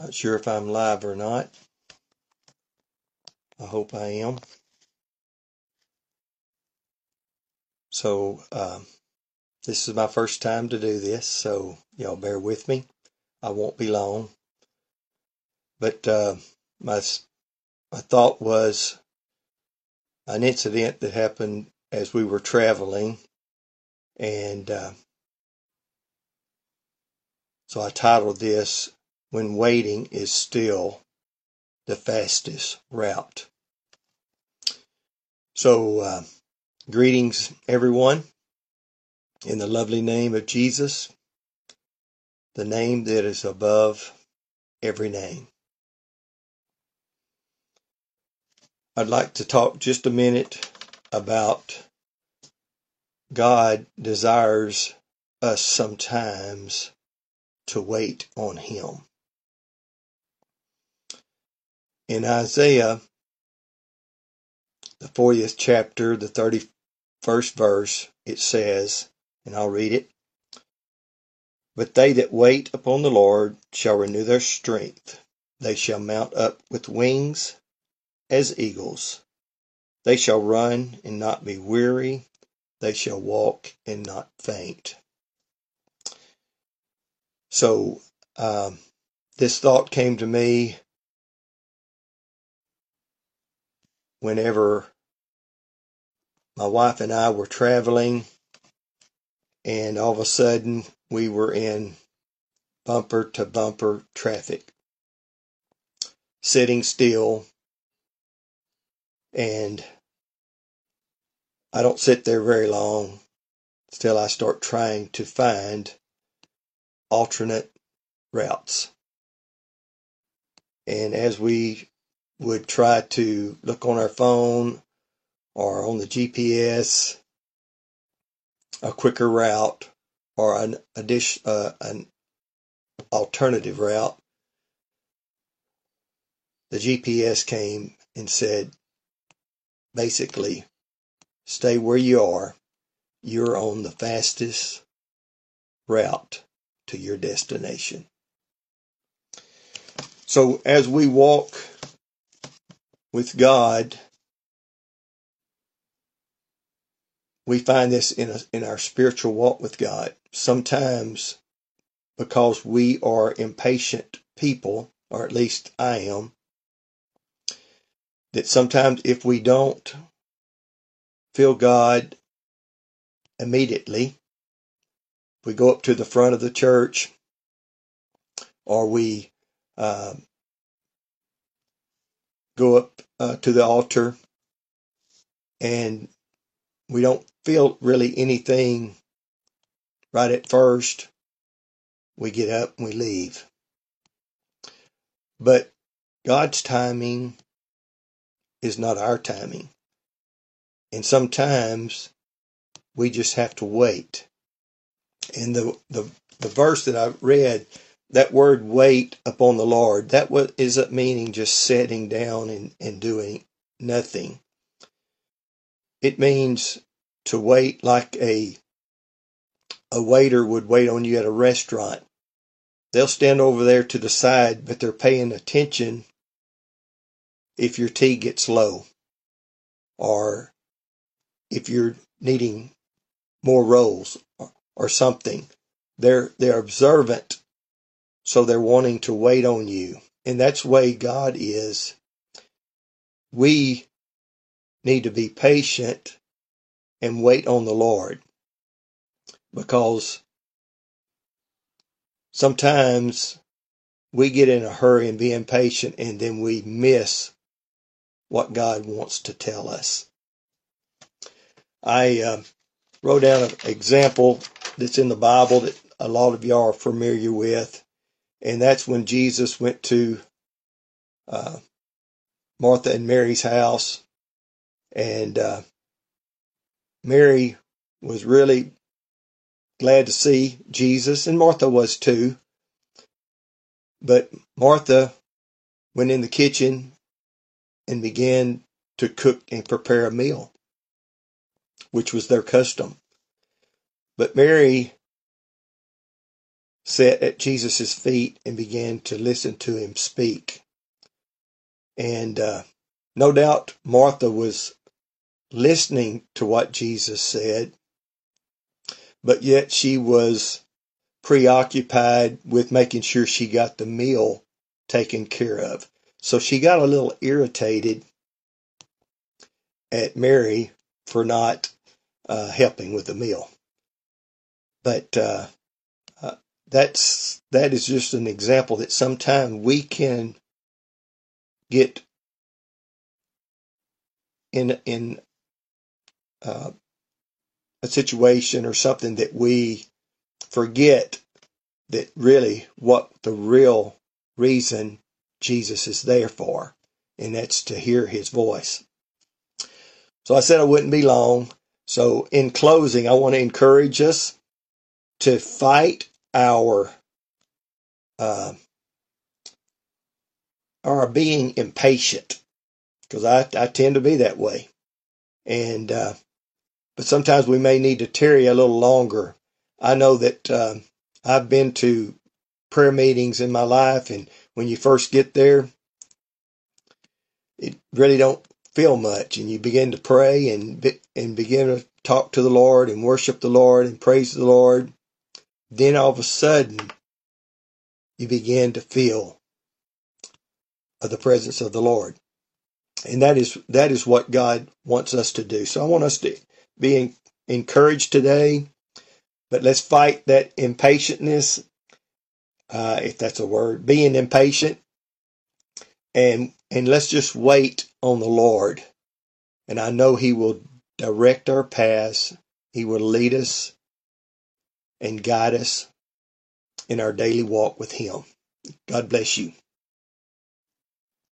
Not sure if I'm live or not. I hope I am. So, um, this is my first time to do this, so y'all bear with me. I won't be long. But uh, my my thought was an incident that happened as we were traveling, and uh, so I titled this "When Waiting Is Still the Fastest Route." So, uh, greetings, everyone, in the lovely name of Jesus, the name that is above every name. I'd like to talk just a minute about God desires us sometimes to wait on Him. In Isaiah, the 40th chapter, the 31st verse, it says, and I'll read it. But they that wait upon the Lord shall renew their strength. They shall mount up with wings as eagles. They shall run and not be weary. They shall walk and not faint. So, um, this thought came to me whenever my wife and I were traveling, and all of a sudden we were in bumper to bumper traffic, sitting still and I don't sit there very long till I start trying to find alternate routes. And as we would try to look on our phone or on the GPS, a quicker route or an addition, uh, an alternative route, the GPS came and said, basically stay where you are. You're on the fastest route to your destination. So as we walk with God, we find this in, a, in our spiritual walk with God. Sometimes because we are impatient people, or at least I am, that sometimes if we don't feel God immediately, we go up to the front of the church or we uh, go up uh, to the altar and we don't feel really anything right at first. We get up and we leave. But God's timing is not our timing. And sometimes we just have to wait. And the, the, the verse that I read, that word wait upon the Lord, that what is it meaning just sitting down and, and doing nothing. It means to wait like a a waiter would wait on you at a restaurant. They'll stand over there to the side, but they're paying attention if your tea gets low or if you're needing more rolls or, or something. They're, they're observant. So they're wanting to wait on you. And that's the way God is. We need to be patient and wait on the Lord because sometimes we get in a hurry and be impatient and then we miss what God wants to tell us. I uh, wrote down an example that's in the Bible that a lot of y'all are familiar with, and that's when Jesus went to uh, Martha and Mary's house, and uh, Mary was really glad to see Jesus, and Martha was too. But Martha went in the kitchen and began to cook and prepare a meal, which was their custom. But Mary sat at Jesus' feet and began to listen to him speak. And uh, no doubt Martha was listening to what Jesus said, but yet she was preoccupied with making sure she got the meal taken care of. So she got a little irritated at Mary for not uh, helping with the meal. But uh, that's that is just an example that sometimes we can get in in uh, a situation or something that we forget that really what the real reason Jesus is there for, and that's to hear his voice. So I said I wouldn't be long. So in closing, I want to encourage us to fight our uh, our being impatient because I, I tend to be that way. And uh, but sometimes we may need to tarry a little longer. I know that uh, I've been to prayer meetings in my life, and when you first get there, it really don't feel much, and you begin to pray and and begin to talk to the Lord and worship the Lord and praise the Lord. Then all of a sudden, you begin to feel the presence of the Lord, and that is that is what God wants us to do. So I want us to be encouraged today, but let's fight that impatientness uh, if that's a word, being impatient, and and let's just wait on the Lord. And I know He will direct our paths. He will lead us and guide us in our daily walk with Him. God bless you.